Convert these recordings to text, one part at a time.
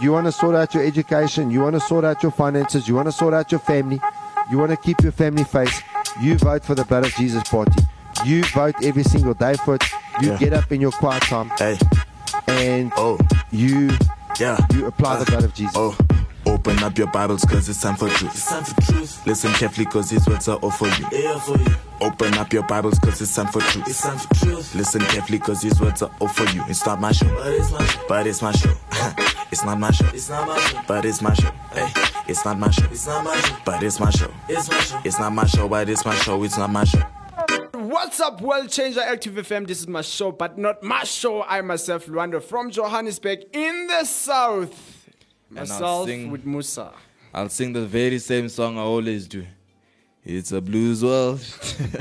you want to sort out your education, you want to sort out your finances, you want to sort out your family, you want to keep your family face, you vote for the Blood of Jesus Party. You vote every single day for it. You Yeah. get up in your quiet time Hey, and oh, you yeah. you apply the blood of Jesus. Oh, open up your Bibles cause it's time for truth. It's time for truth. Listen carefully cause these words are all for you. Yeah, for you. Open up your Bibles cause it's time for truth. It's time for truth. Listen carefully cause these words are all for you. It's not my show. But it's my show. But it's my show. it's not my show. It's not my show. But it's my show. Hey, it's not my show. It's not my show. But it's my show. It's my show. It's not my show, but it's my show. It's not my show. What's up, World Changer Active FM? This is my show, but not my show. I myself, Luando from Johannesburg in the south. And I'll Myself sing- with Musa. I'll sing the very same song I always do. It's a blues world.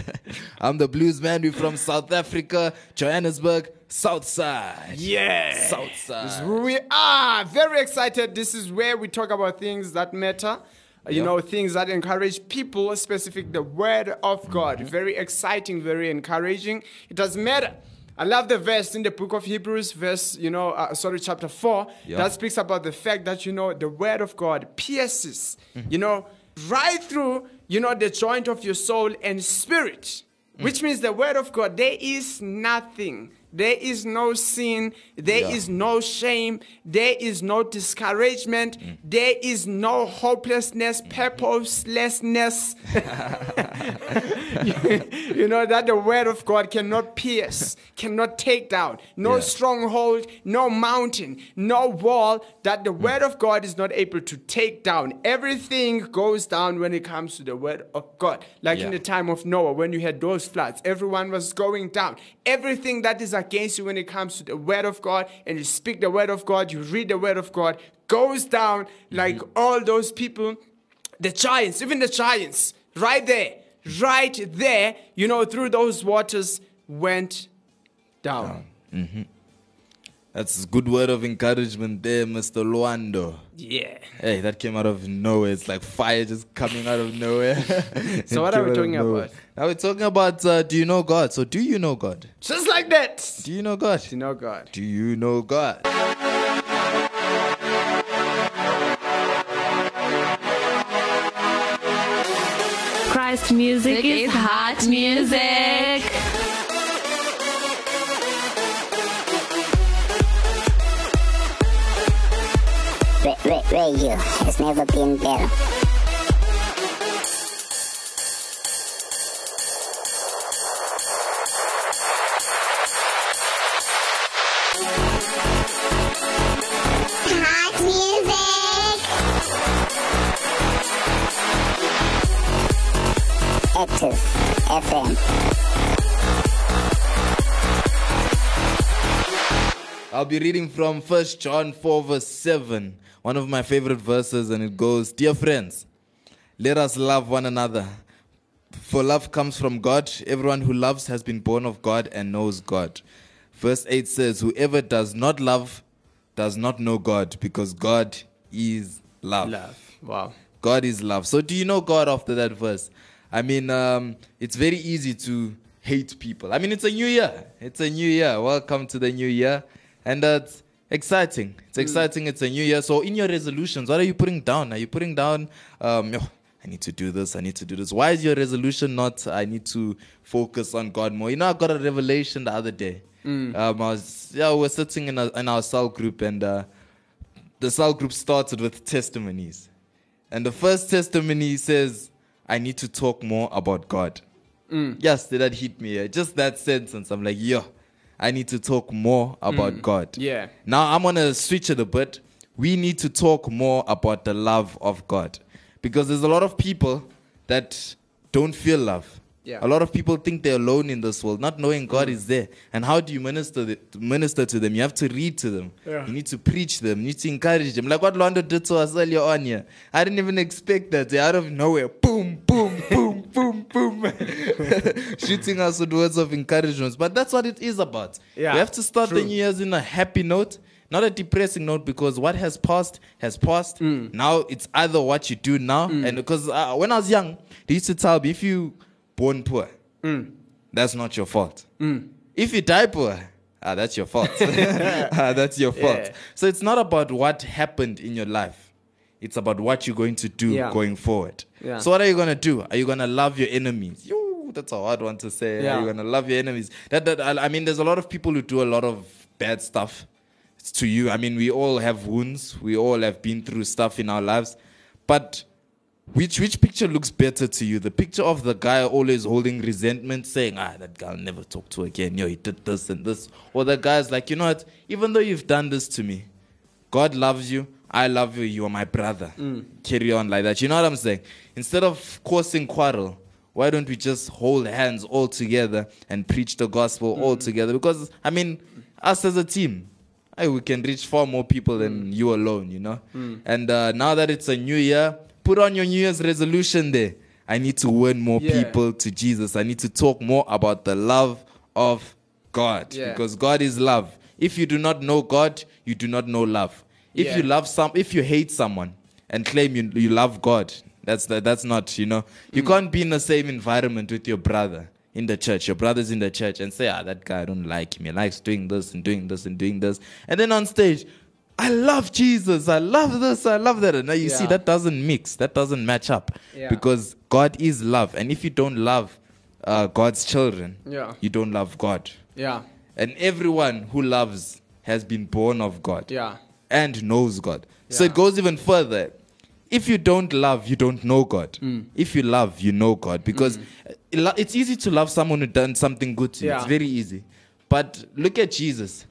I'm the blues man. We're from South Africa, Johannesburg, South Side. Yeah. South This is Side. who we are very excited. This is where we talk about things that matter. uh, You Yeah. know, things that encourage people, specific the word of God. Mm-hmm. Very exciting, very encouraging. It doesn't matter. I love the verse in the book of Hebrews, verse, you know, uh, sorry, chapter 4, Yeah. that speaks about the fact that, you know, the word of God pierces, Mm-hmm. you know, right through, you know, the joint of your soul and spirit, Mm. which means the word of God, there is nothing. There is no sin. There is Yeah. no shame. There is no discouragement. Mm. There is no hopelessness, Mm-hmm. purposelessness. you, know that the word of God cannot pierce, cannot take down. No Yeah. stronghold, no mountain, no wall that the word of God is not able to take down. Everything goes down when it comes to the word of God. Like in the time of Noah, when you had those floods, everyone was going down. Everything that is against you when it comes to the word of God, and you speak the word of God, you read the word of God, goes down like mm-hmm. all those people, the giants, even the giants, right there, right there, you know, through those waters went down. Mm-hmm. That's a good word of encouragement there, Mr. Luando. Yeah. Hey, that came out of nowhere. It's like fire just coming out of nowhere. So what are we talking about? Now we're talking about uh, do you know God? So do you know God? Just like that. Do you know God? Do You know God. Do you know God? Christ music is hot music. Radio has never been better. Hot music. Active FM. I'll be reading from 1 John 4, verse 7, one of my favorite verses, and it goes Dear friends, let us love one another. For love comes from God. Everyone who loves has been born of God and knows God. Verse 8 says, Whoever does not love does not know God, because God is love. Love. Wow. God is love. So, do you know God after that verse? I mean, um, it's very easy to hate people. I mean, it's a new year. It's a new year. Welcome to the new year. And that's exciting. It's exciting. It's a new year. So, in your resolutions, what are you putting down? Are you putting down, um, "Oh, I need to do this, I need to do this? Why is your resolution not, I need to focus on God more? You know, I got a revelation the other day. Um, I was, yeah, we were sitting in, a, in our cell group, and uh, the cell group started with testimonies. And the first testimony says, I need to talk more about God. Yes, did that hit me? Just that sentence. I'm like, yo, I need to talk more about mm. God. Yeah. Now I'm going to switch it a bit. We need to talk more about the love of God. Because there's a lot of people that don't feel love. Yeah. A lot of people think they're alone in this world, not knowing God mm. is there. And how do you minister the, to minister to them? You have to read to them. Yeah. You need to preach them. You need to encourage them. Like what Londo did to us earlier on here. I didn't even expect that. Out of nowhere, boom, boom, boom, boom, boom, shooting us with words of encouragement. But that's what it is about. Yeah, we have to start the new year's in a happy note. Not a depressing note because what has passed has passed. Mm. Now it's either what you do now, and because uh, when I was young, they used to tell me if you born poor, Mm. that's not your fault. If you die poor, ah, that's your fault. ah, that's your fault. Yeah. So it's not about what happened in your life. It's about what you're going to do Yeah. going forward. Yeah. So what are you gonna do? Are you gonna love your enemies? Yo, that's a hard one to say. Are you gonna love your enemies? That, that I I mean, there's a lot of people who do a lot of bad stuff to you. I mean, we all have wounds. We all have been through stuff in our lives. But which which picture looks better to you? The picture of the guy always holding resentment, saying, "Ah, that guy I'll never talk to again. Yo, he did this and this," or the guy's like, "You know what? Even though you've done this to me, God loves you. I love you. You are my brother. Carry on like that. You know what I'm saying? Instead of causing quarrel, why don't we just hold hands all together and preach the gospel all mm. together? Because I mean, us as a team, hey, we can reach far more people than mm. you alone. You know. Mm. And uh, now that it's a new year, put on your New Year's resolution there. I need to win more Yeah. people to Jesus. I need to talk more about the love of God Yeah. because God is love. If you do not know God, you do not know love. If Yeah. you love some, if you hate someone and claim you, you love God, that's the, that's not you know. You Mm. can't be in the same environment with your brother in the church. Your brother's in the church and say, ah, that guy I don't like him. He likes doing this and doing this and doing this. And then on stage, I love Jesus. I love this. I love that. And now you see that doesn't mix. That doesn't match up Yeah. because God is love. And if you don't love uh, God's children, Yeah. you don't love God. Yeah. And everyone who loves has been born of God Yeah. And knows God. So it goes even further. If you don't love, you don't know God. Mm. If you love, you know God. Because lo- it's easy to love someone who done something good to you. Yeah. It's very easy. But look at Jesus.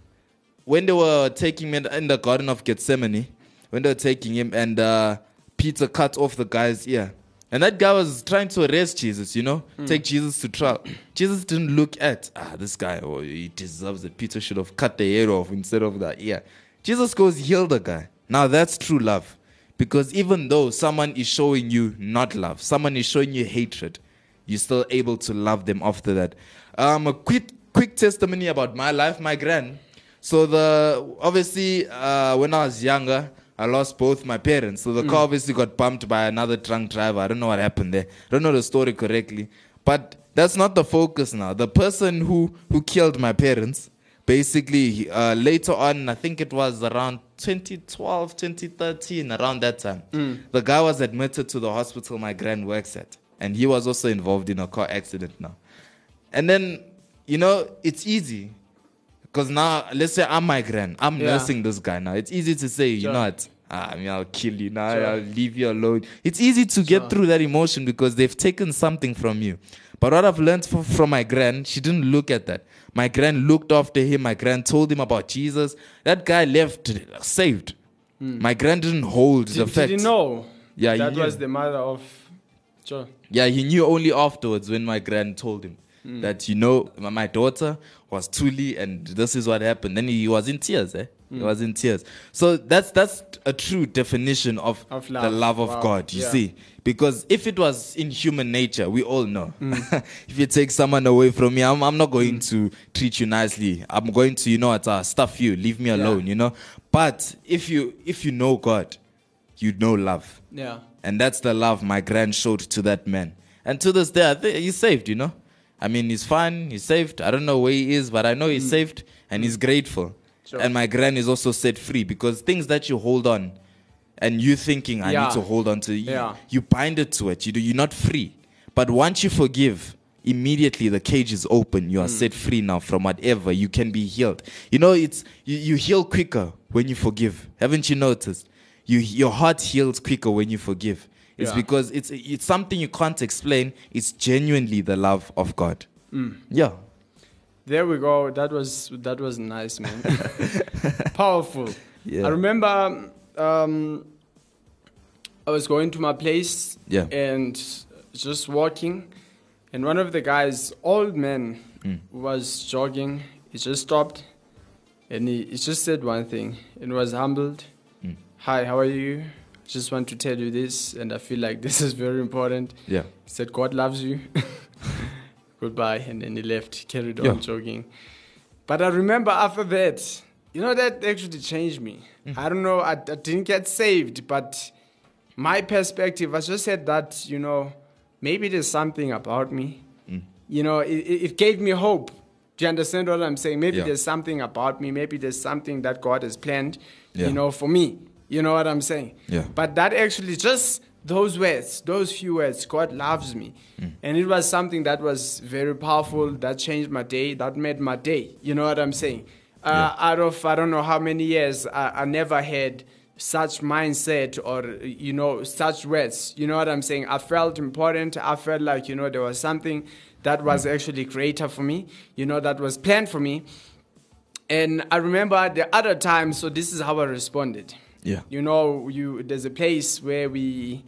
When they were taking him in- in the Garden of Gethsemane, when they were taking him, and uh, Peter cut off the guy's ear. And that guy was trying to arrest Jesus, you know, Mm. take Jesus to trial. Jesus didn't look at, ah, this guy, oh, he deserves it. Peter should have cut the ear off instead of that ear. Jesus goes, heal the guy. Now that's true love. Because even though someone is showing you not love, someone is showing you hatred, you're still able to love them after that. Um, a quick, quick testimony about my life, my grand. So the obviously uh, when I was younger, I lost both my parents. So the car obviously got bumped by another drunk driver. I don't know what happened there. I don't know the story correctly. But that's not the focus now. The person who who killed my parents, basically uh, later on, I think it was around 2012, 2013, around that time. The guy was admitted to the hospital my grand works at, and he was also involved in a car accident now. And then, you know, it's easy. Because now, let's say I'm my grand. I'm Yeah. nursing this guy now. It's easy to say, you know what? Ah, I mean, I'll kill you now. Sure. I'll leave you alone. It's easy to get Sure. through that emotion because they've taken something from you. But what I've learned from my grand, she didn't look at that. My grand looked after him. My grand told him about Jesus. That guy left saved. My grand didn't hold the Did, fact. did he know? Yeah, he that was the mother of. Sure. Yeah, he knew only afterwards when my grand told him Hmm. that you know my- my daughter was Tuli and this is what happened. Then he was in tears, eh? He Hmm. was in tears. So that's that's a true definition of, Of the love. love of Wow. God. You Yeah. see, because if it was in human nature, we all know. Hmm. if you take someone away from me, I'm, I'm not going to treat you nicely. I'm going to, you know what, uh, stuff you, leave me alone. You know. But if you if you know God, you know love. Yeah. And that's the love my grand showed to that man. And to this day, I think he's saved, you know? I mean, he's fine, he's saved. I don't know where he is, but I know he's saved and he's grateful. Mm. Sure. And my grand is also set free because things that you hold on and you thinking, I Yeah. need to hold on to, you, Yeah. you bind it to it. You do, you're not free. But once you forgive, immediately the cage is open. Mm. You are set free now from whatever. You can be healed. You know, it's you, you heal quicker when you forgive. Haven't you noticed? You your heart heals quicker when you forgive. It's Yeah. because it's it's something you can't explain. It's genuinely the love of God. Mm. Yeah. There we go. That was that was nice, man. Powerful. Yeah. I remember um, I was going to my place Yeah. and just walking, and one of the guys, old man, Mm. was jogging. He just stopped, and he, he just said one thing and was humbled. Mm. Hi, how are you? Just want to tell you this, and I feel like this is very important. Yeah. He said, God loves you. Goodbye. And then he left, carried on Yeah. jogging. But I remember after that, you know, that actually changed me. Mm. I don't know, I, I didn't get saved, but my perspective, I just said that, you know, maybe there's something about me. Mm. You know, it, it it gave me hope Do you understand what I'm saying? Maybe Yeah. there's something about me. Maybe there's something that God has planned, Yeah. you know, for me. You know what I'm saying? Yeah. But that actually just those words, those few words, God loves me. Mm. And it was something that was very powerful, that changed my day, that made my day. You know what I'm saying? Uh, Out of I don't know how many years, I, I never had such mindset or, you know, such words. You know what I'm saying? I felt important. I felt like, you know, there was something that was actually greater for me, you know, that was planned for me. And I remember the other time, so this is how I responded. Yeah. You know, you there's a place where we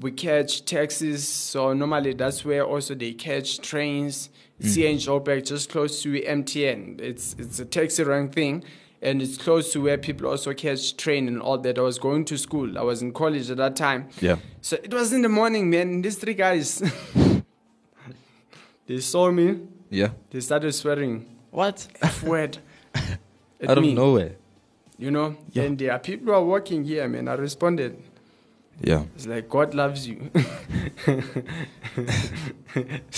we catch taxis, so normally that's where also they catch trains. It's here in Joburg, just close to MTN. It's it's a taxi rank thing, and it's close to where people also catch train and all that. I was going to school. I was in college at that time. Yeah. So it was in the morning, man. These three guys, they saw me. Yeah. They started swearing What? F word at Out of me. nowhere. You know, Yeah. and there are people who are working here, man. I responded. Yeah. It's like God loves you.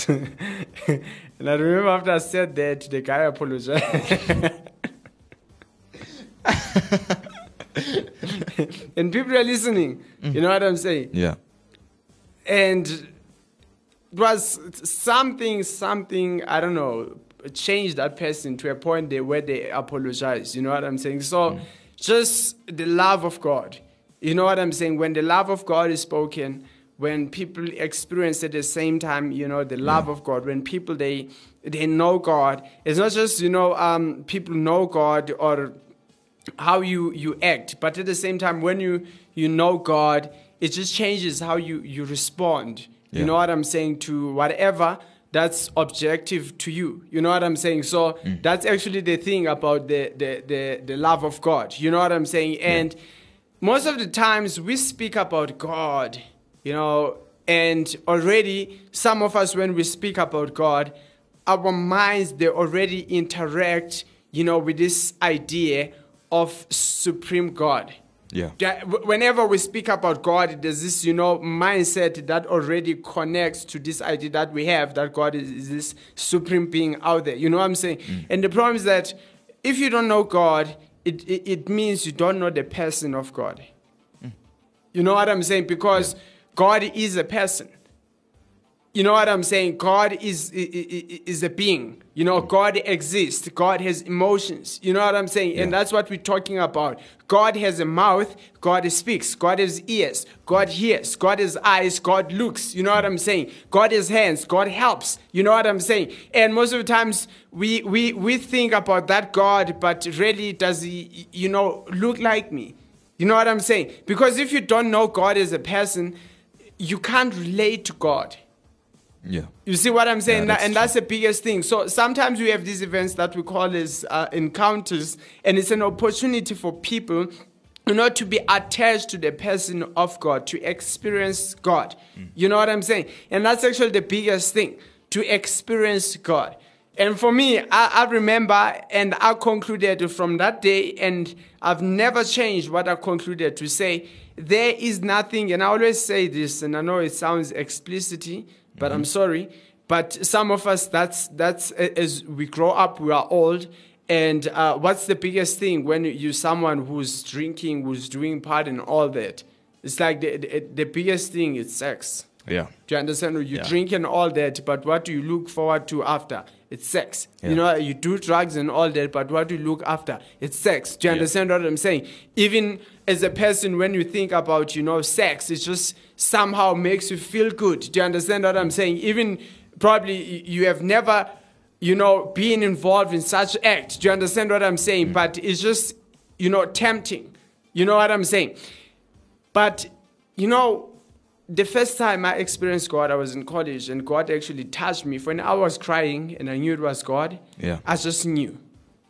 and I remember after I said that, the guy apologized. and people are listening. Mm. You know what I'm saying? Yeah. and it was something something i don't know changed that person to a point they, where they apologize you know what i'm saying? So just the love of god you know what i'm saying? When the love of god is spoken when people experience at the same time you know the love of god when people they they know god it's not just you know um, people know god or how you you act but at the same time when you you know god it just changes how you you respond you know what i'm saying to whatever that's objective to you. You know what i'm saying? So mm. that's actually the thing about the, the the the love of god. You know what i'm saying? And most of the times we speak about god you know and already some of us when we speak about god our minds they already interact you know with this idea of supreme god Yeah. Yeah, whenever we speak about god there's this you know mindset that already connects to this idea that we have that god is, is this supreme being out there. You know what i'm saying? Mm. And the problem is that if you don't know god it, it, it means you don't know the person of god. Mm. You know what i'm saying? Because god is a person. You know what I'm saying? God is, i- i- i- is a being. You know, God exists. God has emotions. You know what I'm saying? And that's what we're talking about. God has a mouth. God speaks. God has ears. God hears. God has eyes. God looks. You know what I'm saying? God has hands. God helps. You know what I'm saying? And most of the times we, we, we think about that God, but really does he, you know, look like me? You know what I'm saying? Because if you don't know God as a person, you can't relate to God. Yeah. You see what I'm saying? Yeah, that's and that's the biggest thing. So sometimes we have these events that we call as uh, encounters, and it's an opportunity for people you know, to be attached to the person of God, to experience God. You know what I'm saying? And that's actually the biggest thing to experience God. And for me, I, I remember and I concluded from that day, and I've never changed what I concluded to say. There is nothing, and I always say this, and I know it sounds explicit, but I'm sorry. But some of us, that's that's as we grow up, we are old. And uh, what's the biggest thing when you someone who's drinking, who's doing part and all that? It's like the, the, the biggest thing is sex. Yeah. Do you understand? You Yeah. drink and all that, but what do you look forward to after? It's sex. Yeah. You know, you do drugs and all that, but what do you look after? It's sex. Do you Yeah. understand what I'm saying? Even as a person, when you think about, you know, sex, it just somehow makes you feel good. Do you understand what I'm saying? Even probably you have never, you know, been involved in such act. Do you understand what I'm Mm. saying? But it's just, you know, tempting. You know what I'm saying? But, you know, the first time I experienced God, I was in college, and God actually touched me. When I was crying and I knew it was God, Yeah. I just knew.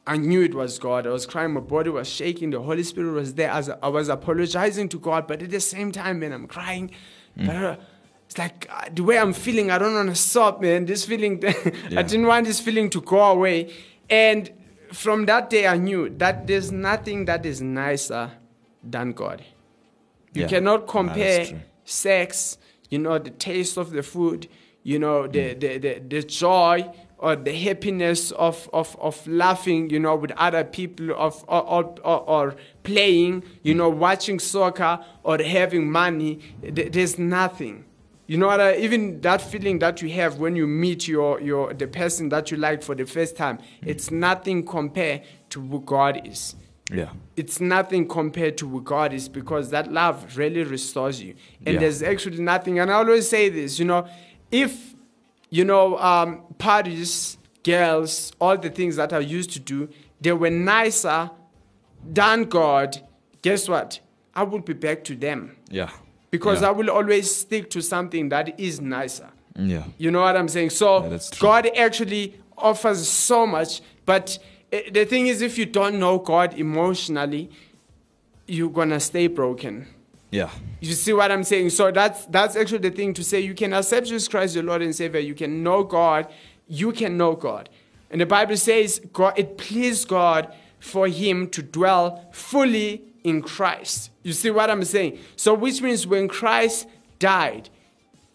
I knew it was God. I was crying, my body was shaking, the Holy Spirit was there. As I was apologizing to God, but at the same time, when I'm crying, but, uh, it's like uh, the way I'm feeling, I don't want to stop, man. This feeling, I didn't want this feeling to go away. And from that day, I knew that there's nothing that is nicer than God. You Yeah. cannot compare. Sex, you know, the taste of the food, you know, the, mm. the, the, the joy or the happiness of, of, of laughing, you know, with other people, of or, or, or, playing, you mm. know, watching soccer or having money. There's nothing. You know what? I, even that feeling that you have when you meet your, your the person that you like for the first time, mm. it's nothing compared to who God is Yeah. it's nothing compared to God is because that love really restores you. And Yeah. there's actually nothing. And I always say this, you know, if, you know, um, parties, girls, all the things that I used to do, they were nicer than God, guess what? I would be back to them Yeah. because Yeah. I will always stick to something that is nicer. Yeah. You know what I'm saying? So Yeah. God actually offers so much, but Eh, the thing is, if you don't know God emotionally, you're gonna stay broken. Yeah. You see what I'm saying? So that's that's actually the thing to say. You can accept Jesus Christ, your Lord and Savior. You can know God. You can know God. And the Bible says God, it pleased God for him to dwell fully in Christ. You see what I'm saying? So which means when Christ died,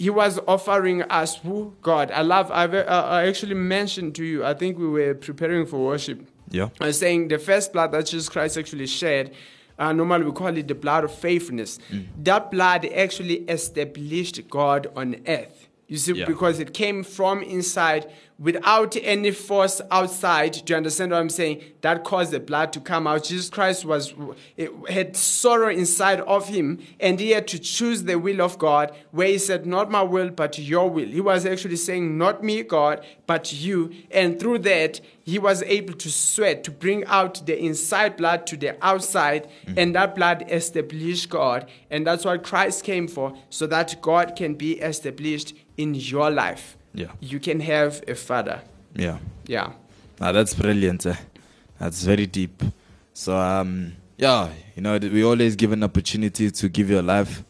he was offering us who God. I love. I've, uh, I actually mentioned to you. I think we were preparing for worship. Yeah. I was saying the first blood that Jesus Christ actually shed, uh, normally we call it the blood of faithfulness. Mm. That blood actually established God on earth. You see, Yeah. because it came from inside without any force outside. Do you understand what I'm saying? That caused the blood to come out. Jesus Christ was it had sorrow inside of him, and he had to choose the will of God, where he said, "Not my will, but your will." He was actually saying, "Not me, God, but you." And through that, he was able to sweat to bring out the inside blood to the outside, mm-hmm. and that blood established God. And that's what Christ came for, so that God can be established in your life. Yeah. You can have a father. Yeah. Yeah. Now that's brilliant. Eh? That's very deep. So um, yeah, you know, we always give an opportunity to give your life,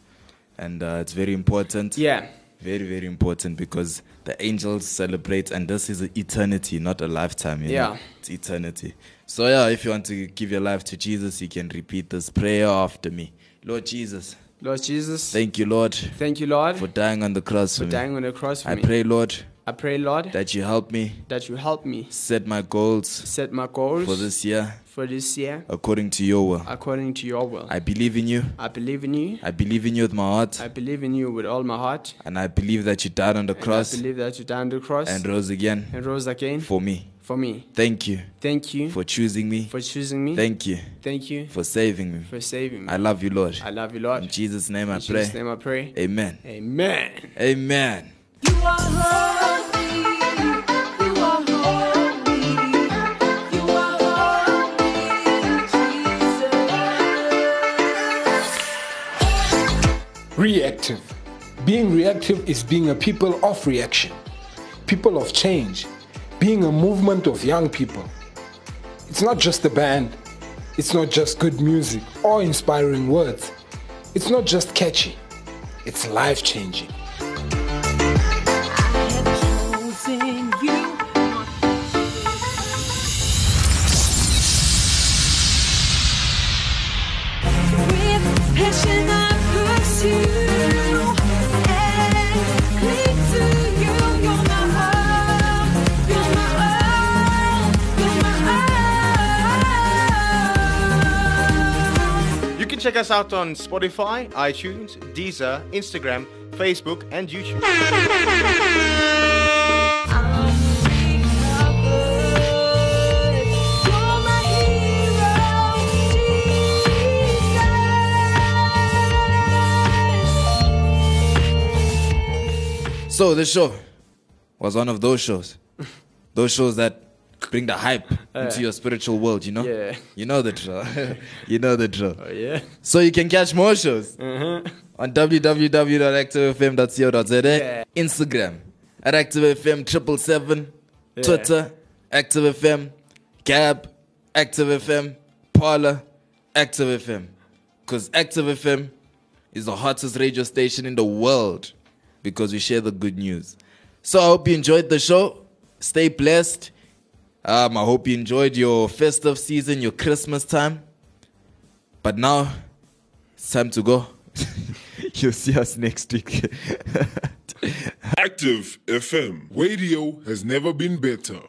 and uh, it's very important. Yeah. Very very important because the angels celebrate, and this is eternity, not a lifetime. You know? Yeah. it's eternity. So yeah, if you want to give your life to Jesus, you can repeat this prayer after me. Lord Jesus, Lord Jesus, thank you, Lord, thank you, Lord, for dying on the cross for, for me. dying on the cross for I me. I pray, Lord, I pray, Lord, that you help me that you help me set my goals set my goals for this year for this year according to your will. according to your will. I believe in you. I believe in you. I believe in you with my heart, I believe in you with all my heart. and I believe that you died on the And cross I believe that you died on the cross and rose again and rose again for me. For me. Thank you Thank you for choosing me. for choosing me. Thank you Thank you for saving me. for saving me. I love you, Lord. I love you, Lord. In Jesus' name I pray. In Jesus' name I pray. Amen. Amen. Amen. You are holy. You are holy. You are holy, Jesus. Reactive. Being reactive is being a people of reaction, people of change, being a movement of young people. It's not just a band, it's not just good music or inspiring words, it's not just catchy, it's life changing. Passion check us out on Spotify, iTunes, Deezer, Instagram, Facebook, and YouTube. So this show was one of those shows. Those shows that bring the hype into your spiritual world, you know? Yeah. You know the drill. you know the drill. Oh, yeah. So you can catch more shows Uh-huh. on www.activefm.co.za, Yeah. Instagram at ActiveFM triple seven, Twitter ActiveFM, Gab ActiveFM, Parler, ActiveFM, because ActiveFM is the hottest radio station in the world because we share the good news. So I hope you enjoyed the show. Stay blessed. Um, I hope you enjoyed your festive season, your Christmas time. But now it's time to go. You'll see us next week. Active FM. Radio has never been better.